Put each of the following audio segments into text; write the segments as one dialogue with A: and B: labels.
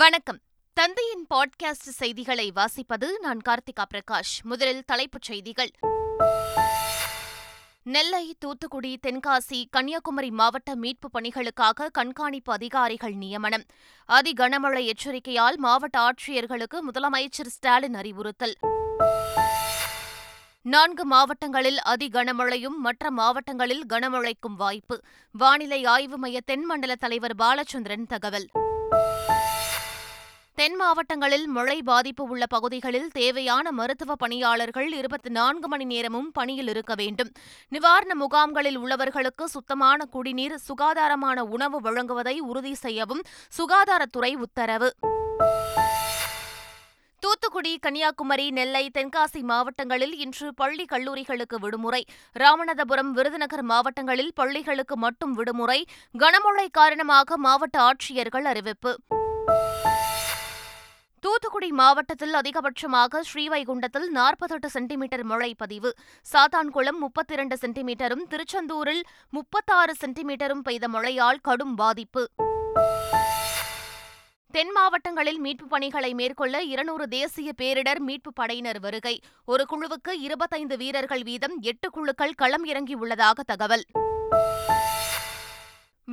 A: வணக்கம் தந்தையின் பாட்காஸ்ட் செய்திகளை வாசிப்பது நான் கார்த்திகா பிரகாஷ் முதலில் தலைப்புச் செய்திகள் நெல்லை தூத்துக்குடி தென்காசி கன்னியாகுமரி மாவட்ட மீட்புப் பணிகளுக்காக கண்காணிப்பு அதிகாரிகள் நியமனம் அதி கனமழை எச்சரிக்கையால் மாவட்ட ஆட்சியர்களுக்கு முதலமைச்சர் ஸ்டாலின் அறிவுறுத்தல் நான்கு மாவட்டங்களில் அதி கனமழையும் மற்ற மாவட்டங்களில் கனமழைக்கும் வாய்ப்பு வானிலை ஆய்வு மைய தென்மண்டல தலைவர் பாலச்சந்திரன் தகவல் தென் மாவட்டங்களில் மழை பாதிப்பு உள்ள பகுதிகளில் தேவையான மருத்துவ பணியாளர்கள் இருபத்தி நான்கு மணி நேரமும் பணியில் இருக்க வேண்டும் நிவாரண முகாம்களில் உள்ளவர்களுக்கு சுத்தமான குடிநீர் சுகாதாரமான உணவு வழங்குவதை உறுதி செய்யவும் சுகாதாரத்துறை உத்தரவு தூத்துக்குடி கன்னியாகுமரி நெல்லை தென்காசி மாவட்டங்களில் இன்று பள்ளி கல்லூரிகளுக்கு விடுமுறை ராமநாதபுரம் விருதுநகர் மாவட்டங்களில் பள்ளிகளுக்கு மட்டும் விடுமுறை கனமழை காரணமாக மாவட்ட ஆட்சியர்கள் அறிவிப்பு தருமபுரி மாவட்டத்தில் அதிகபட்சமாக ஸ்ரீவைகுண்டத்தில் நாற்பத்தெட்டு சென்டிமீட்டர் மழை பதிவு சாத்தான்குளம் முப்பத்தி இரண்டு சென்டிமீட்டரும் திருச்செந்தூரில் முப்பத்தாறு சென்டிமீட்டரும் பெய்த மழையால் கடும் பாதிப்பு தென் மாவட்டங்களில் மீட்புப் பணிகளை மேற்கொள்ள இருநூறு தேசிய பேரிடர் மீட்புப் படையினர் வருகை ஒரு குழுவுக்கு இருபத்தைந்து வீரர்கள் வீதம் எட்டு குழுக்கள் களம் இறங்கியுள்ளதாக தகவல்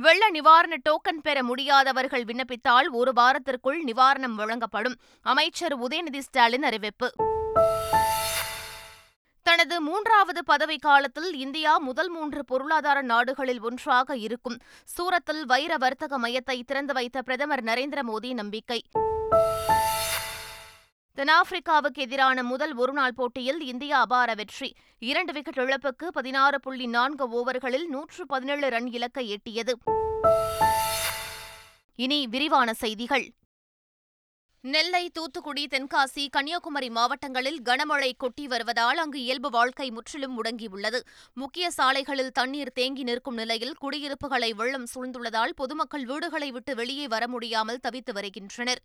A: வெள்ள நிவாரண டோக்கன் பெற முடியாதவர்கள் விண்ணப்பித்தால் ஒரு வாரத்திற்குள் நிவாரணம் வழங்கப்படும் அமைச்சர் உதயநிதி ஸ்டாலின் அறிவிப்பு தனது மூன்றாவது பதவி காலத்தில் இந்தியா முதல் மூன்று பொருளாதார நாடுகளில் ஒன்றாக இருக்கும் சூரத்தில் வைர வர்த்தக மையத்தை திறந்து வைத்த பிரதமர் நரேந்திர மோடி நம்பிக்கை தென்னாப்பிரிக்காவுக்கு எதிரான முதல் ஒருநாள் போட்டியில் இந்தியா அபார வெற்றி இரண்டு விக்கெட் இழப்புக்கு பதினாறு புள்ளி நான்கு ஓவர்களில் நூற்று பதினேழு ரன் இலக்கை எட்டியது இனி விரிவான செய்திகள் நெல்லை தூத்துக்குடி தென்காசி கன்னியாகுமரி மாவட்டங்களில் கனமழை கொட்டி வருவதால் அங்கு இயல்பு வாழ்க்கை முற்றிலும் முடங்கியுள்ளது முக்கிய சாலைகளில் தண்ணீர் தேங்கி நிற்கும் நிலையில் குடியிருப்புகளை வெள்ளம் சூழ்ந்துள்ளதால் பொதுமக்கள் வீடுகளை விட்டு வெளியே வர முடியாமல் தவித்து வருகின்றனர்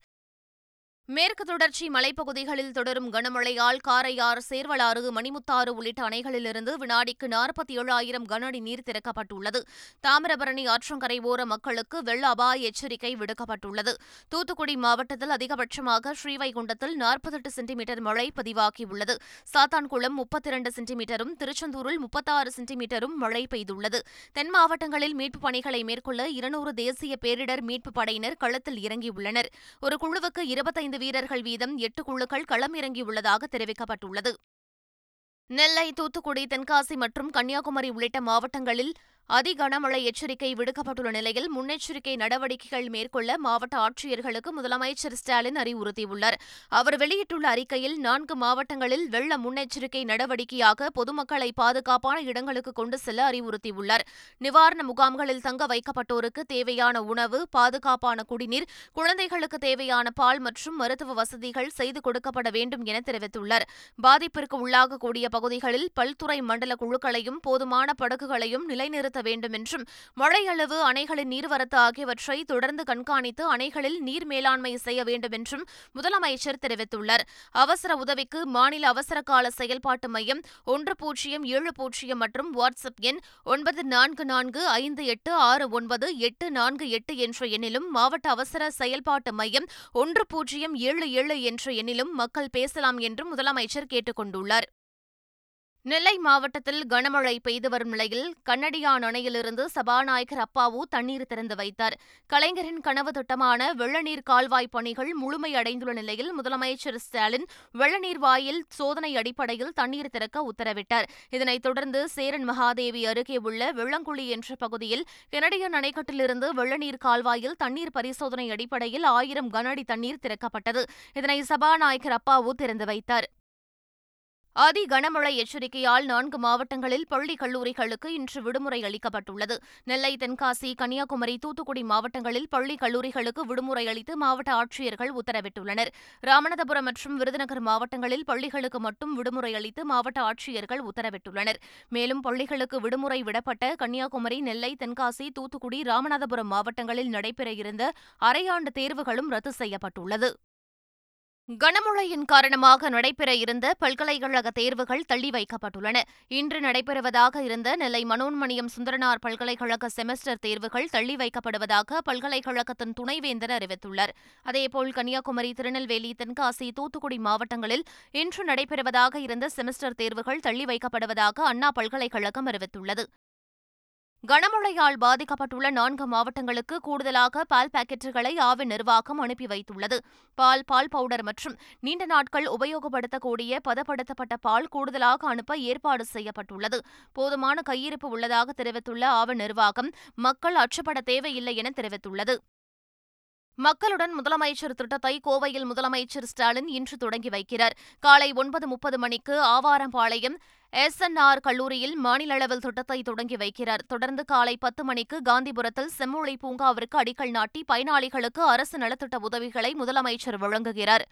A: மேற்கு தொடர்ச்சி மலைப்பகுதிகளில் தொடரும் கனமழையால் காரையாறு சேர்வலாறு மணிமுத்தாறு உள்ளிட்ட அணைகளிலிருந்து வினாடிக்கு நாற்பத்தி ஏழாயிரம் கனஅடி நீர் திறக்கப்பட்டுள்ளது தாமிரபரணி ஆற்றங்கரை ஓர மக்களுக்கு வெள்ள அபாய எச்சரிக்கை விடுக்கப்பட்டுள்ளது தூத்துக்குடி மாவட்டத்தில் அதிகபட்சமாக ஸ்ரீவைகுண்டத்தில் நாற்பத்தெட்டு சென்டிமீட்டர் மழை பதிவாகியுள்ளது சாத்தான்குளம் முப்பத்தி இரண்டு சென்டிமீட்டரும் திருச்செந்தூரில் முப்பத்தாறு சென்டிமீட்டரும் மழை பெய்துள்ளது தென் மாவட்டங்களில் மீட்புப் பணிகளை மேற்கொள்ள இருநூறு தேசிய பேரிடர் மீட்புப் படையினர் களத்தில் இறங்கியுள்ளனர் ஒரு குழுவுக்கு இருபத்தைந்து வீரர்கள் வீதம் எட்டு குழுக்கள் களமிறங்கியுள்ளதாக தெரிவிக்கப்பட்டுள்ளது நெல்லை தூத்துக்குடி தென்காசி மற்றும் கன்னியாகுமரி உள்ளிட்ட மாவட்டங்களில் அதி கனமழை எச்சரிக்கை விடுக்கப்பட்டுள்ள நிலையில் முன்னெச்சரிக்கை நடவடிக்கைகள் மேற்கொள்ள மாவட்ட ஆட்சியர்களுக்கு முதலமைச்சர் ஸ்டாலின் அறிவுறுத்தியுள்ளார் அவர் வெளியிட்டுள்ள அறிக்கையில் நான்கு மாவட்டங்களில் வெள்ள முன்னெச்சரிக்கை நடவடிக்கையாக பொதுமக்களை பாதுகாப்பான இடங்களுக்கு கொண்டு செல்ல அறிவுறுத்தியுள்ளார் நிவாரண முகாம்களில் தங்க வைக்கப்பட்டோருக்கு தேவையான உணவு பாதுகாப்பான குடிநீர் குழந்தைகளுக்கு தேவையான பால் மற்றும் மருத்துவ வசதிகள் செய்து கொடுக்கப்பட வேண்டும் என தெரிவித்துள்ளார் பாதிப்பிற்கு உள்ளாகக்கூடிய பகுதிகளில் பல்துறை மண்டல குழுக்களையும் போதுமான படகுகளையும் நிலைநிறுத்த வேண்டும் என்றும் மழையளவு அணைகளின் நீர்வரத்து ஆகியவற்றை தொடர்ந்து கண்காணித்து அணைகளில் நீர் மேலாண்மை செய்ய வேண்டும் என்றும் முதலமைச்சர் தெரிவித்துள்ளார் அவசர உதவிக்கு மாநில அவசர கால செயல்பாட்டு மையம் ஒன்று பூஜ்ஜியம் ஏழு பூஜ்ஜியம் மற்றும் வாட்ஸ்அப் எண் ஒன்பது நான்கு நான்கு ஐந்து எட்டு ஆறு ஒன்பது எட்டு நான்கு எட்டு என்ற எண்ணிலும் மாவட்ட அவசர செயல்பாட்டு மையம் ஒன்று பூஜ்ஜியம் ஏழு ஏழு என்ற எண்ணிலும் மக்கள் பேசலாம் என்றும் முதலமைச்சர் கேட்டுக் கொண்டுள்ளார் நெல்லை மாவட்டத்தில் கனமழை பெய்து வரும் நிலையில் கன்னடியான் அணையிலிருந்து சபாநாயகர் அப்பாவு தண்ணீர் திறந்து வைத்தார் கலைஞரின் கனவு திட்டமான வெள்ளநீர் கால்வாய் பணிகள் முழுமையடைந்துள்ள நிலையில் முதலமைச்சர் ஸ்டாலின் வெள்ளநீர் வாயில் சோதனை அடிப்படையில் தண்ணீர் திறக்க உத்தரவிட்டார் இதனைத் தொடர்ந்து சேரன் மகாதேவி அருகே உள்ள வெள்ளங்குழி என்ற பகுதியில் கனடியான் அணைக்கட்டிலிருந்து வெள்ளநீர் கால்வாயில் தண்ணீர் பரிசோதனை அடிப்படையில் ஆயிரம் கனஅடி தண்ணீர் திறக்கப்பட்டது இதனை சபாநாயகர் அப்பாவு திறந்து வைத்தார் அதி கனமழை எச்சரிக்கையால் நான்கு மாவட்டங்களில் பள்ளி கல்லூரிகளுக்கு இன்று விடுமுறை அளிக்கப்பட்டுள்ளது நெல்லை தென்காசி கன்னியாகுமரி தூத்துக்குடி மாவட்டங்களில் பள்ளி கல்லூரிகளுக்கு விடுமுறை அளித்து மாவட்ட ஆட்சியர்கள் உத்தரவிட்டுள்ளனர் ராமநாதபுரம் மற்றும் விருதுநகர் மாவட்டங்களில் பள்ளிகளுக்கு மட்டும் விடுமுறை அளித்து மாவட்ட ஆட்சியர்கள் உத்தரவிட்டுள்ளனர் மேலும் பள்ளிகளுக்கு விடுமுறை விடப்பட்ட கன்னியாகுமரி நெல்லை தென்காசி தூத்துக்குடி ராமநாதபுரம் மாவட்டங்களில் நடைபெற இருந்த அரையாண்டு தேர்வுகளும் ரத்து செய்யப்பட்டுள்ளது கனமழையின் காரணமாக நடைபெற இருந்த பல்கலைக்கழக தேர்வுகள் தள்ளி வைக்கப்பட்டுள்ளன இன்று நடைபெறுவதாக இருந்த நெல்லை மனோன்மணியம் சுந்தரனார் பல்கலைக்கழக செமஸ்டர் தேர்வுகள் தள்ளி வைக்கப்படுவதாக பல்கலைக்கழகத்தின் துணைவேந்தர் அறிவித்துள்ளார் அதேபோல் கன்னியாகுமரி திருநெல்வேலி தென்காசி தூத்துக்குடி மாவட்டங்களில் இன்று நடைபெறுவதாக இருந்த செமஸ்டர் தேர்வுகள் தள்ளி வைக்கப்படுவதாக அண்ணா பல்கலைக்கழகம் அறிவித்துள்ளது கனமழையால் பாதிக்கப்பட்டுள்ள நான்கு மாவட்டங்களுக்கு கூடுதலாக பால் பாக்கெட்டுகளை ஆவின் நிர்வாகம் அனுப்பி வைத்துள்ளது பால் பால் பவுடர் மற்றும் நீண்ட நாட்கள் உபயோகப்படுத்தக்கூடிய பதப்படுத்தப்பட்ட பால் கூடுதலாக அனுப்ப ஏற்பாடு செய்யப்பட்டுள்ளது போதுமான கையிருப்பு உள்ளதாக தெரிவித்துள்ள ஆவின் நிர்வாகம் மக்கள் அச்சப்பட தேவையில்லை என தெரிவித்துள்ளது மக்களுடன் முதலமைச்சர் திட்டத்தை கோவையில் முதலமைச்சர் ஸ்டாலின் இன்று தொடங்கி வைக்கிறார் காலை ஒன்பது முப்பது மணிக்கு ஆவாரம்பாளையம் எஸ்என்ஆர் கல்லூரியில் மாநில அளவில் திட்டத்தை தொடங்கி வைக்கிறார் தொடர்ந்து காலை பத்து மணிக்கு காந்திபுரத்தில் செம்மொழி பூங்காவிற்கு அடிக்கல் நாட்டி பயனாளிகளுக்கு அரசு நலத்திட்ட உதவிகளை முதலமைச்சர் வழங்குகிறார்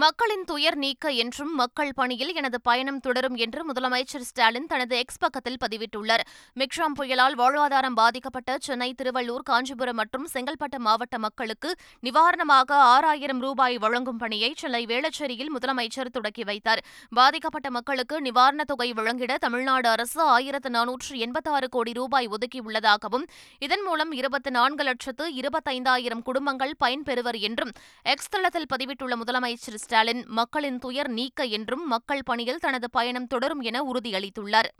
A: மக்களின் துயர் நீக்க என்றும் மக்கள் பணியில் எனது பயணம் தொடரும் என்று முதலமைச்சர் ஸ்டாலின் தனது எக்ஸ் பக்கத்தில் பதிவிட்டுள்ளார் மிக்ஷாம் புயலால் வாழ்வாதாரம் பாதிக்கப்பட்ட சென்னை திருவள்ளூர் காஞ்சிபுரம் மற்றும் செங்கல்பட்டு மாவட்ட மக்களுக்கு நிவாரணமாக ஆறாயிரம் ரூபாய் வழங்கும் பணியை சென்னை வேளச்சேரியில் முதலமைச்சர் தொடக்கி வைத்தார் பாதிக்கப்பட்ட மக்களுக்கு நிவாரணத் தொகை வழங்கிட தமிழ்நாடு அரசு ஆயிரத்து நானூற்று எண்பத்தாறு கோடி ரூபாய் ஒதுக்கியுள்ளதாகவும் இதன் மூலம் இருபத்தி நான்கு லட்சத்து இருபத்தைந்தாயிரம் குடும்பங்கள் பயன்பெறுவர் என்றும் எக்ஸ் தளத்தில் பதிவிட்டுள்ள முதலமைச்சர் ஸ்டாலின் மக்களின் துயர் நீக்க என்றும் மக்கள் பணியில் தனது பயணம் தொடரும் என உறுதியளித்துள்ளார்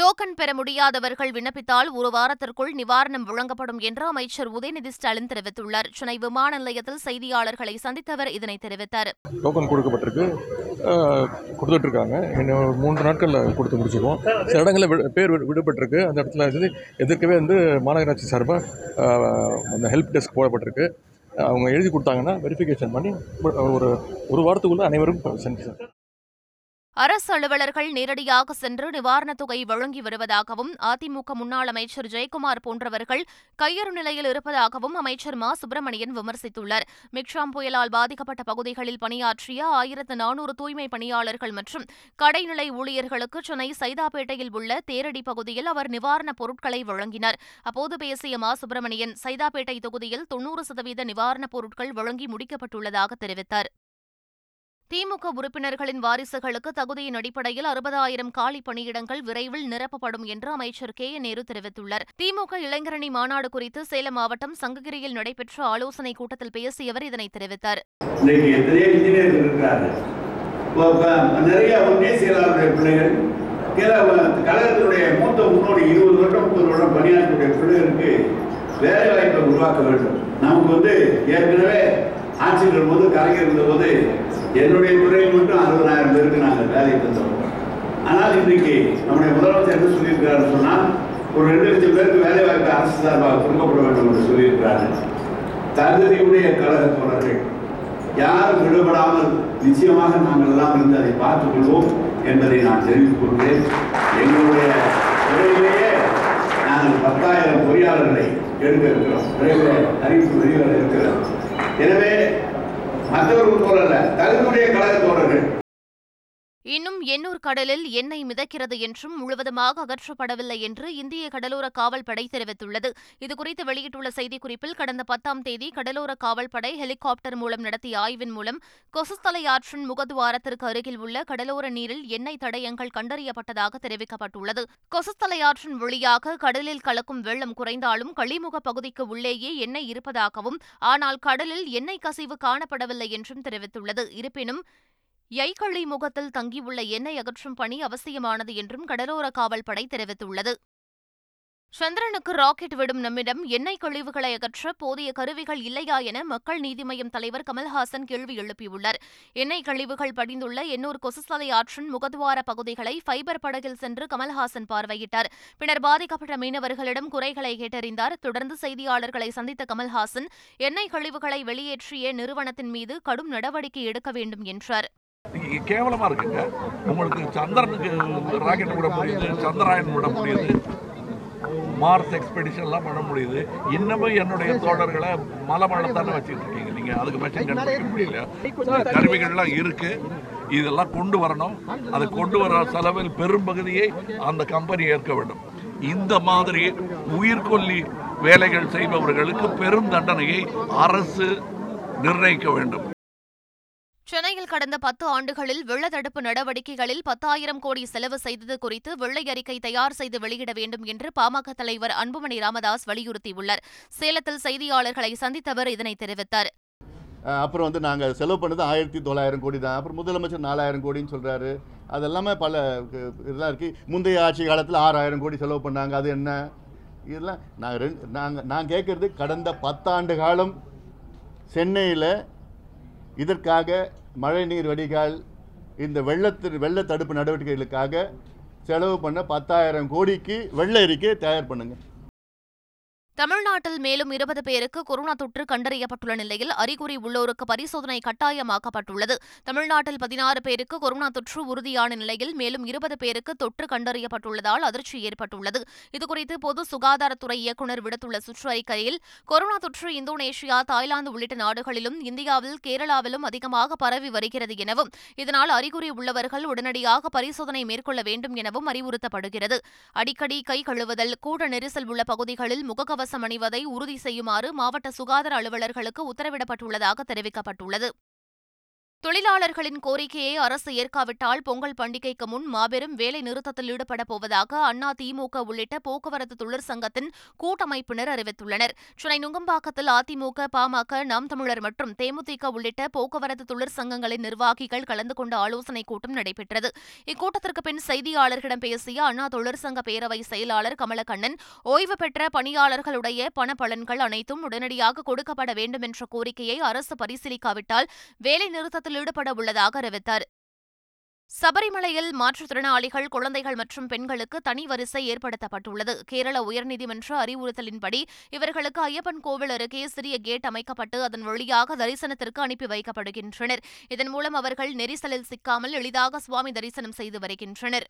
A: டோக்கன் பெற முடியாதவர்கள் விண்ணப்பித்தால் ஒரு வாரத்திற்குள் நிவாரணம் வழங்கப்படும் என்று அமைச்சர் உதயநிதி ஸ்டாலின் தெரிவித்துள்ளார் சென்னை விமான நிலையத்தில் செய்தியாளர்களை சந்தித்தவர் இதனை தெரிவித்தார் டோக்கன் கொடுக்கப்பட்டிருக்கு கொடுத்துட்டு
B: இருக்காங்க இன்னும் மூன்று நாட்களில் கொடுத்து முடிச்சிருவோம் சில இடங்களில் பேர் விடுபட்டிருக்கு அந்த இடத்துல எதிர்க்கவே வந்து மாநகராட்சி சார்பாக அந்த ஹெல்ப் டெஸ்க் போடப்பட்டிருக்கு அவங்க எழுதி கொடுத்தாங்கன்னா வெரிஃபிகேஷன் பண்ணி ஒரு ஒரு வாரத்துக்குள்ளே அனைவருக்கும் சென்ட் சார்
A: அரசு அலுவலர்கள் நேரடியாக சென்று நிவாரணத் தொகை வழங்கி வருவதாகவும் அதிமுக முன்னாள் அமைச்சர் ஜெயக்குமார் போன்றவர்கள் கையறு நிலையில் இருப்பதாகவும் அமைச்சர் மா சுப்பிரமணியன் விமர்சித்துள்ளார் மிக்ஷாம் புயலால் பாதிக்கப்பட்ட பகுதிகளில் பணியாற்றிய ஆயிரத்து நானூறு தூய்மை பணியாளர்கள் மற்றும் கடைநிலை ஊழியர்களுக்கு சென்னை சைதாப்பேட்டையில் உள்ள தேரடி பகுதியில் அவர் நிவாரணப் பொருட்களை வழங்கினார் அப்போது பேசிய மா சுப்பிரமணியன் சைதாப்பேட்டை தொகுதியில் தொன்னூறு சதவீத நிவாரணப் பொருட்கள் வழங்கி முடிக்கப்பட்டுள்ளதாக தெரிவித்தார் திமுக உறுப்பினர்களின் வாரிசுகளுக்கு தகுதியின் அடிப்படையில் அறுபதாயிரம் காலி பணியிடங்கள் விரைவில் நிரப்பப்படும் என்று அமைச்சர் கே என் நேரு தெரிவித்துள்ளார் திமுக இளைஞரணி மாநாடு குறித்து சேலம் மாவட்டம் சங்ககிரியில் நடைபெற்ற ஆலோசனை கூட்டத்தில் பேசியவர் இதனை தெரிவித்தார்
C: வேலைவாய்ப்பை உருவாக்க வேண்டும் நமக்கு வந்து ஏற்கனவே ஆட்சி போது கலைஞர் இருந்தபோது என்னுடைய துறை மட்டும் அறுபதாயிரம் பேருக்கு நாங்கள் வேலையை தந்தோம் ஆனால் இன்றைக்கு நம்முடைய முதலமைச்சர் என்ன சொல்லியிருக்கிறார் சொன்னால் ஒரு ரெண்டு லட்சம் பேருக்கு வேலை வாய்ப்பு அரசு சார்பாக திரும்பப்பட வேண்டும் என்று சொல்லியிருக்கிறார் தகுதியுடைய கழகத் தோழர்கள் யாரும் விடுபடாமல் நிச்சயமாக நாங்கள் எல்லாம் இருந்து அதை பார்த்துக் கொள்வோம் என்பதை நான் தெரிவித்துக் கொள்கிறேன் எங்களுடைய துறையிலேயே நாங்கள் பத்தாயிரம் பொறியாளர்களை எடுக்க இருக்கிறோம் விரைவில் அறிவிப்பு வெளிவர இருக்கிறோம் எனவே மற்றவர்கள் ஒரு அல்ல தங்களுடைய கழக தோழர்கள்
A: இன்னும் எண்ணூர் கடலில் எண்ணெய் மிதக்கிறது என்றும் முழுவதுமாக அகற்றப்படவில்லை என்று இந்திய கடலோர காவல்படை தெரிவித்துள்ளது இதுகுறித்து வெளியிட்டுள்ள செய்திக்குறிப்பில் கடந்த பத்தாம் தேதி கடலோர காவல்படை ஹெலிகாப்டர் மூலம் நடத்திய ஆய்வின் மூலம் கொசுத்தலை ஆற்றின் முகத்துவாரத்திற்கு அருகில் உள்ள கடலோர நீரில் எண்ணெய் தடயங்கள் கண்டறியப்பட்டதாக தெரிவிக்கப்பட்டுள்ளது கொசுத்தலை ஆற்றின் வழியாக கடலில் கலக்கும் வெள்ளம் குறைந்தாலும் கழிமுக பகுதிக்கு உள்ளேயே எண்ணெய் இருப்பதாகவும் ஆனால் கடலில் எண்ணெய் கசிவு காணப்படவில்லை என்றும் தெரிவித்துள்ளது இருப்பினும் யைக்கள்ளி முகத்தில் தங்கியுள்ள எண்ணெய் அகற்றும் பணி அவசியமானது என்றும் கடலோர காவல்படை தெரிவித்துள்ளது சந்திரனுக்கு ராக்கெட் விடும் நம்மிடம் எண்ணெய் கழிவுகளை அகற்ற போதிய கருவிகள் இல்லையா என மக்கள் நீதி மய்யம் தலைவர் கமல்ஹாசன் கேள்வி எழுப்பியுள்ளார் எண்ணெய் கழிவுகள் படிந்துள்ள எண்ணூர் கொசுசலை ஆற்றின் முகத்வார பகுதிகளை ஃபைபர் படகில் சென்று கமல்ஹாசன் பார்வையிட்டார் பின்னர் பாதிக்கப்பட்ட மீனவர்களிடம் குறைகளை கேட்டறிந்தார் தொடர்ந்து செய்தியாளர்களை சந்தித்த கமல்ஹாசன் எண்ணெய் கழிவுகளை வெளியேற்றிய நிறுவனத்தின் மீது கடும் நடவடிக்கை எடுக்க வேண்டும் என்றார் நீங்கள் கேவலமாக
D: இருக்குங்க உங்களுக்கு சந்திரனுக்கு ராக்கெட் விட முடியுது சந்திராயன் விட முடியுது மார்ஸ் எக்ஸ்பெடிஷன்லாம் பண்ண முடியுது இன்னமும் என்னுடைய தோழர்களை மலை மழைத்தானே வச்சுட்டு இருக்கீங்க நீங்கள் அதுக்கு மெஷின் கண்டுபிடிக்க முடியல கருவிகள்லாம் இருக்குது இதெல்லாம் கொண்டு வரணும் அதை கொண்டு வர செலவில் பெரும்பகுதியை அந்த கம்பெனி ஏற்க வேண்டும் இந்த மாதிரி உயிர்கொல்லி வேலைகள் செய்பவர்களுக்கு பெரும் தண்டனையை அரசு நிர்ணயிக்க வேண்டும்
A: மத்தியில் கடந்த பத்து ஆண்டுகளில் வெள்ள தடுப்பு நடவடிக்கைகளில் பத்தாயிரம் கோடி செலவு செய்தது குறித்து வெள்ளை அறிக்கை தயார் செய்து வெளியிட வேண்டும் என்று பாமக தலைவர் அன்புமணி ராமதாஸ் வலியுறுத்தியுள்ளார் சேலத்தில் செய்தியாளர்களை சந்தித்தவர் இதனை தெரிவித்தார் அப்புறம் வந்து
E: நாங்கள் செலவு பண்ணது ஆயிரத்தி தொள்ளாயிரம் கோடி தான் அப்புறம் முதலமைச்சர் நாலாயிரம் கோடின்னு சொல்கிறாரு அது எல்லாமே பல இதெல்லாம் இருக்குது முந்தைய ஆட்சி காலத்தில் ஆறாயிரம் கோடி செலவு பண்ணாங்க அது என்ன இதெல்லாம் நாங்கள் ரெண்டு நாங்கள் நான் கேட்குறது கடந்த பத்தாண்டு காலம் சென்னையில் இதற்காக மழை நீர் வடிகால் இந்த வெள்ளத்து வெள்ள தடுப்பு நடவடிக்கைகளுக்காக செலவு பண்ண பத்தாயிரம் கோடிக்கு வெள்ள அறிக்கையை தயார் பண்ணுங்கள்
A: தமிழ்நாட்டில் மேலும் இருபது பேருக்கு கொரோனா தொற்று கண்டறியப்பட்டுள்ள நிலையில் அறிகுறி உள்ளோருக்கு பரிசோதனை கட்டாயமாக்கப்பட்டுள்ளது தமிழ்நாட்டில் பதினாறு பேருக்கு கொரோனா தொற்று உறுதியான நிலையில் மேலும் இருபது பேருக்கு தொற்று கண்டறியப்பட்டுள்ளதால் அதிர்ச்சி ஏற்பட்டுள்ளது இதுகுறித்து பொது சுகாதாரத்துறை இயக்குநர் விடுத்துள்ள சுற்றறிக்கையில் கொரோனா தொற்று இந்தோனேஷியா தாய்லாந்து உள்ளிட்ட நாடுகளிலும் இந்தியாவில் கேரளாவிலும் அதிகமாக பரவி வருகிறது எனவும் இதனால் அறிகுறி உள்ளவர்கள் உடனடியாக பரிசோதனை மேற்கொள்ள வேண்டும் எனவும் அறிவுறுத்தப்படுகிறது அடிக்கடி கை கழுவுதல் கூட நெரிசல் உள்ள பகுதிகளில் முகக்கவசம் முகக்கவசம் அணிவதை உறுதி செய்யுமாறு மாவட்ட சுகாதார அலுவலர்களுக்கு உத்தரவிடப்பட்டுள்ளதாக தெரிவிக்கப்பட்டுள்ளது தொழிலாளர்களின் கோரிக்கையை அரசு ஏற்காவிட்டால் பொங்கல் பண்டிகைக்கு முன் மாபெரும் வேலை நிறுத்தத்தில் ஈடுபடப்போவதாக போவதாக அண்ணா திமுக உள்ளிட்ட போக்குவரத்து தொழிற்சங்கத்தின் கூட்டமைப்பினர் அறிவித்துள்ளனர் சென்னை நுங்கம்பாக்கத்தில் அதிமுக பாமக நாம் தமிழர் மற்றும் தேமுதிக உள்ளிட்ட போக்குவரத்து தொழிற்சங்கங்களின் நிர்வாகிகள் கலந்து கொண்ட ஆலோசனைக் கூட்டம் நடைபெற்றது இக்கூட்டத்திற்கு பின் செய்தியாளர்களிடம் பேசிய அண்ணா தொழிற்சங்க பேரவை செயலாளர் கமலக்கண்ணன் ஓய்வு பெற்ற பணியாளர்களுடைய பணப்பலன்கள் அனைத்தும் உடனடியாக கொடுக்கப்பட வேண்டும் என்ற கோரிக்கையை அரசு பரிசீலிக்காவிட்டால் வேலைநிறுத்தத்தில் போராட்டத்தில் ஈடுபட உள்ளதாக அறிவித்தார் சபரிமலையில் மாற்றுத்திறனாளிகள் குழந்தைகள் மற்றும் பெண்களுக்கு தனி வரிசை ஏற்படுத்தப்பட்டுள்ளது கேரள உயர்நீதிமன்ற அறிவுறுத்தலின்படி இவர்களுக்கு ஐயப்பன் கோவில் அருகே சிறிய கேட் அமைக்கப்பட்டு அதன் வழியாக தரிசனத்திற்கு அனுப்பி வைக்கப்படுகின்றனர் இதன் மூலம் அவர்கள் நெரிசலில் சிக்காமல் எளிதாக சுவாமி தரிசனம் செய்து வருகின்றனர்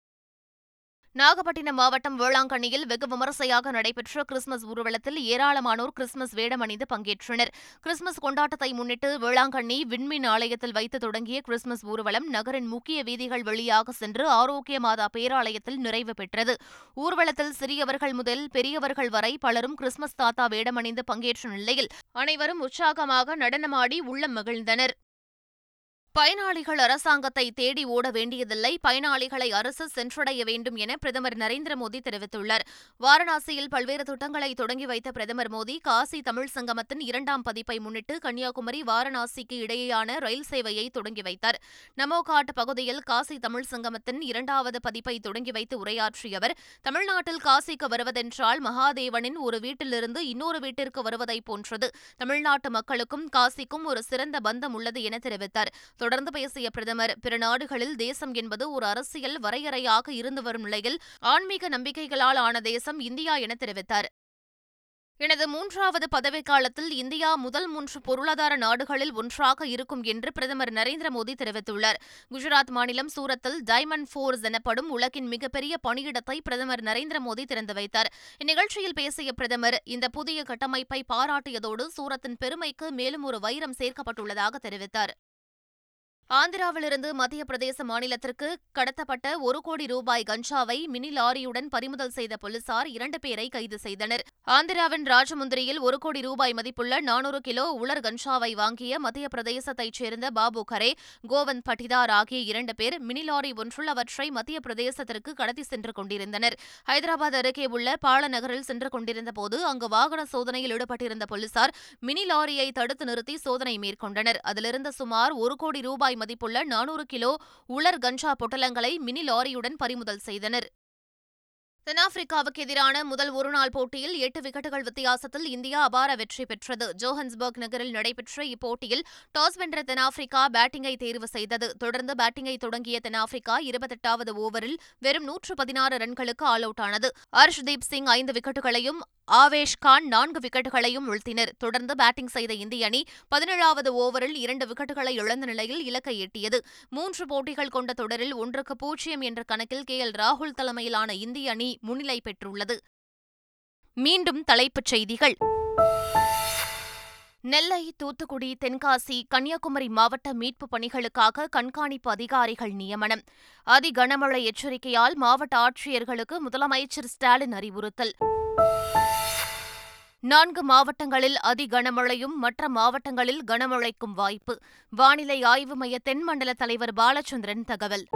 A: நாகப்பட்டினம் மாவட்டம் வேளாங்கண்ணியில் வெகு விமரிசையாக நடைபெற்ற கிறிஸ்துமஸ் ஊர்வலத்தில் ஏராளமானோர் கிறிஸ்துமஸ் வேடம் அணிந்து பங்கேற்றனர் கிறிஸ்துமஸ் கொண்டாட்டத்தை முன்னிட்டு வேளாங்கண்ணி விண்மின் ஆலயத்தில் வைத்து தொடங்கிய கிறிஸ்துமஸ் ஊர்வலம் நகரின் முக்கிய வீதிகள் வழியாக சென்று ஆரோக்கிய மாதா பேராலயத்தில் நிறைவு பெற்றது ஊர்வலத்தில் சிறியவர்கள் முதல் பெரியவர்கள் வரை பலரும் கிறிஸ்துமஸ் தாத்தா வேடமணிந்து பங்கேற்ற நிலையில் அனைவரும் உற்சாகமாக நடனமாடி உள்ளம் மகிழ்ந்தனர் பயனாளிகள் அரசாங்கத்தை தேடி ஓட வேண்டியதில்லை பயனாளிகளை அரசு சென்றடைய வேண்டும் என பிரதமர் நரேந்திர மோடி தெரிவித்துள்ளார் வாரணாசியில் பல்வேறு திட்டங்களை தொடங்கி வைத்த பிரதமர் மோடி காசி தமிழ் சங்கமத்தின் இரண்டாம் பதிப்பை முன்னிட்டு கன்னியாகுமரி வாரணாசிக்கு இடையேயான ரயில் சேவையை தொடங்கி வைத்தார் நமோகாட் பகுதியில் காசி தமிழ் சங்கமத்தின் இரண்டாவது பதிப்பை தொடங்கி வைத்து உரையாற்றிய அவர் தமிழ்நாட்டில் காசிக்கு வருவதென்றால் மகாதேவனின் ஒரு வீட்டிலிருந்து இன்னொரு வீட்டிற்கு வருவதைப் போன்றது தமிழ்நாட்டு மக்களுக்கும் காசிக்கும் ஒரு சிறந்த பந்தம் உள்ளது என தெரிவித்தார் தொடர்ந்து பேசிய பிரதமர் பிற நாடுகளில் தேசம் என்பது ஒரு அரசியல் வரையறையாக இருந்து வரும் நிலையில் ஆன்மீக நம்பிக்கைகளால் ஆன தேசம் இந்தியா என தெரிவித்தார் எனது மூன்றாவது பதவிக்காலத்தில் இந்தியா முதல் மூன்று பொருளாதார நாடுகளில் ஒன்றாக இருக்கும் என்று பிரதமர் நரேந்திர மோடி தெரிவித்துள்ளார் குஜராத் மாநிலம் சூரத்தில் டைமண்ட் ஃபோர்ஸ் எனப்படும் உலகின் மிகப்பெரிய பணியிடத்தை பிரதமர் நரேந்திர மோடி திறந்து வைத்தார் இந்நிகழ்ச்சியில் பேசிய பிரதமர் இந்த புதிய கட்டமைப்பை பாராட்டியதோடு சூரத்தின் பெருமைக்கு மேலும் ஒரு வைரம் சேர்க்கப்பட்டுள்ளதாக தெரிவித்தார் ஆந்திராவிலிருந்து மத்திய பிரதேச மாநிலத்திற்கு கடத்தப்பட்ட ஒரு கோடி ரூபாய் கஞ்சாவை மினி லாரியுடன் பறிமுதல் செய்த போலீசார் இரண்டு பேரை கைது செய்தனர் ஆந்திராவின் ராஜமுந்திரியில் ஒரு கோடி ரூபாய் மதிப்புள்ள நானூறு கிலோ உலர் கஞ்சாவை வாங்கிய மத்திய பிரதேசத்தைச் சேர்ந்த பாபு கரே கோவந்த் பட்டிதார் ஆகிய இரண்டு பேர் மினி லாரி ஒன்றுள்ள அவற்றை மத்திய பிரதேசத்திற்கு கடத்தி சென்று கொண்டிருந்தனர் ஹைதராபாத் அருகே உள்ள பாலநகரில் சென்று கொண்டிருந்தபோது அங்கு வாகன சோதனையில் ஈடுபட்டிருந்த போலீசார் மினி லாரியை தடுத்து நிறுத்தி சோதனை மேற்கொண்டனர் அதிலிருந்த சுமார் ஒரு கோடி ரூபாய் மதிப்புள்ள நானூறு கிலோ உலர் கஞ்சா பொட்டலங்களை மினி லாரியுடன் பறிமுதல் செய்தனர் தென்னாப்பிரிக்காவுக்கு எதிரான முதல் ஒருநாள் போட்டியில் எட்டு விக்கெட்டுகள் வித்தியாசத்தில் இந்தியா அபார வெற்றி பெற்றது ஜோஹன்ஸ்பர்க் நகரில் நடைபெற்ற இப்போட்டியில் டாஸ் வென்ற தென்னாப்பிரிக்கா பேட்டிங்கை தேர்வு செய்தது தொடர்ந்து பேட்டிங்கை தொடங்கிய தென்னாப்பிரிக்கா இருபத்தெட்டாவது ஓவரில் வெறும் நூற்று பதினாறு ரன்களுக்கு ஆல் அவுட் ஆனது ஹர்ஷ்தீப் சிங் ஐந்து விக்கெட்டுகளையும் ஆவேஷ் கான் நான்கு விக்கெட்டுகளையும் வீழ்த்தினர் தொடர்ந்து பேட்டிங் செய்த இந்திய அணி பதினேழாவது ஓவரில் இரண்டு விக்கெட்டுகளை இழந்த நிலையில் இலக்கை எட்டியது மூன்று போட்டிகள் கொண்ட தொடரில் ஒன்றுக்கு பூஜ்ஜியம் என்ற கணக்கில் கே எல் ராகுல் தலைமையிலான இந்திய அணி முன்னிலை பெற்றுள்ளது மீண்டும் தலைப்புச் செய்திகள் நெல்லை தூத்துக்குடி தென்காசி கன்னியாகுமரி மாவட்ட மீட்பு பணிகளுக்காக கண்காணிப்பு அதிகாரிகள் நியமனம் அதி கனமழை எச்சரிக்கையால் மாவட்ட ஆட்சியர்களுக்கு முதலமைச்சர் ஸ்டாலின் அறிவுறுத்தல் நான்கு மாவட்டங்களில் அதி கனமழையும் மற்ற மாவட்டங்களில் கனமழைக்கும் வாய்ப்பு வானிலை ஆய்வு மைய தென்மண்டல தலைவர் பாலச்சந்திரன் தகவல்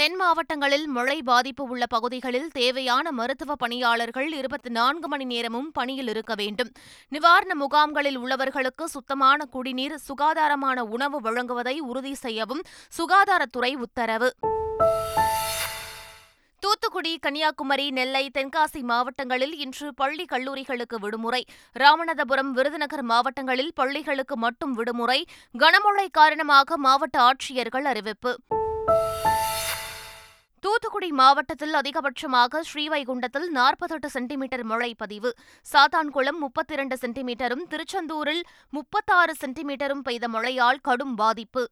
A: தென் மாவட்டங்களில் மழை பாதிப்பு உள்ள பகுதிகளில் தேவையான மருத்துவ பணியாளர்கள் இருபத்தி நான்கு மணி நேரமும் பணியில் இருக்க வேண்டும் நிவாரண முகாம்களில் உள்ளவர்களுக்கு சுத்தமான குடிநீர் சுகாதாரமான உணவு வழங்குவதை உறுதி செய்யவும் சுகாதாரத்துறை உத்தரவு தூத்துக்குடி கன்னியாகுமரி நெல்லை தென்காசி மாவட்டங்களில் இன்று பள்ளி கல்லூரிகளுக்கு விடுமுறை ராமநாதபுரம் விருதுநகர் மாவட்டங்களில் பள்ளிகளுக்கு மட்டும் விடுமுறை கனமழை காரணமாக மாவட்ட ஆட்சியர்கள் அறிவிப்பு தூத்துக்குடி மாவட்டத்தில் அதிகபட்சமாக ஸ்ரீவைகுண்டத்தில் நாற்பத்தெட்டு சென்டிமீட்டர் மழை பதிவு சாத்தான்குளம் முப்பத்திரண்டு சென்டிமீட்டரும் திருச்செந்தூரில் முப்பத்தாறு சென்டிமீட்டரும் பெய்த மழையால் கடும் பாதிப்பு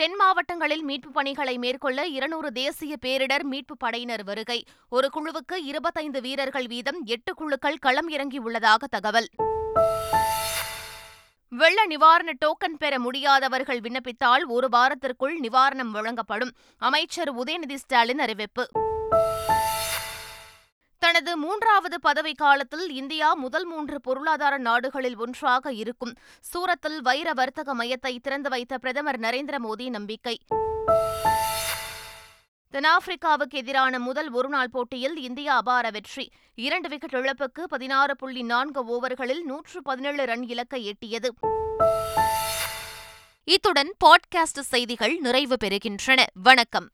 A: தென் மாவட்டங்களில் மீட்புப் பணிகளை மேற்கொள்ள இருநூறு தேசிய பேரிடர் மீட்புப் படையினர் வருகை ஒரு குழுவுக்கு இருபத்தைந்து வீரர்கள் வீதம் எட்டு குழுக்கள் களம் இறங்கியுள்ளதாக தகவல் வெள்ள நிவாரண டோக்கன் பெற முடியாதவர்கள் விண்ணப்பித்தால் ஒரு வாரத்திற்குள் நிவாரணம் வழங்கப்படும் அமைச்சர் உதயநிதி ஸ்டாலின் அறிவிப்பு தனது மூன்றாவது பதவிக் காலத்தில் இந்தியா முதல் மூன்று பொருளாதார நாடுகளில் ஒன்றாக இருக்கும் சூரத்தில் வைர வர்த்தக மையத்தை திறந்து வைத்த பிரதமர் நரேந்திர மோடி நம்பிக்கை தென்னாப்பிரிக்காவுக்கு எதிரான முதல் ஒருநாள் போட்டியில் இந்தியா அபார வெற்றி இரண்டு விக்கெட் இழப்புக்கு பதினாறு புள்ளி நான்கு ஓவர்களில் நூற்று பதினேழு ரன் இலக்கை எட்டியது இத்துடன் பாட்காஸ்ட் செய்திகள் நிறைவு பெறுகின்றன வணக்கம்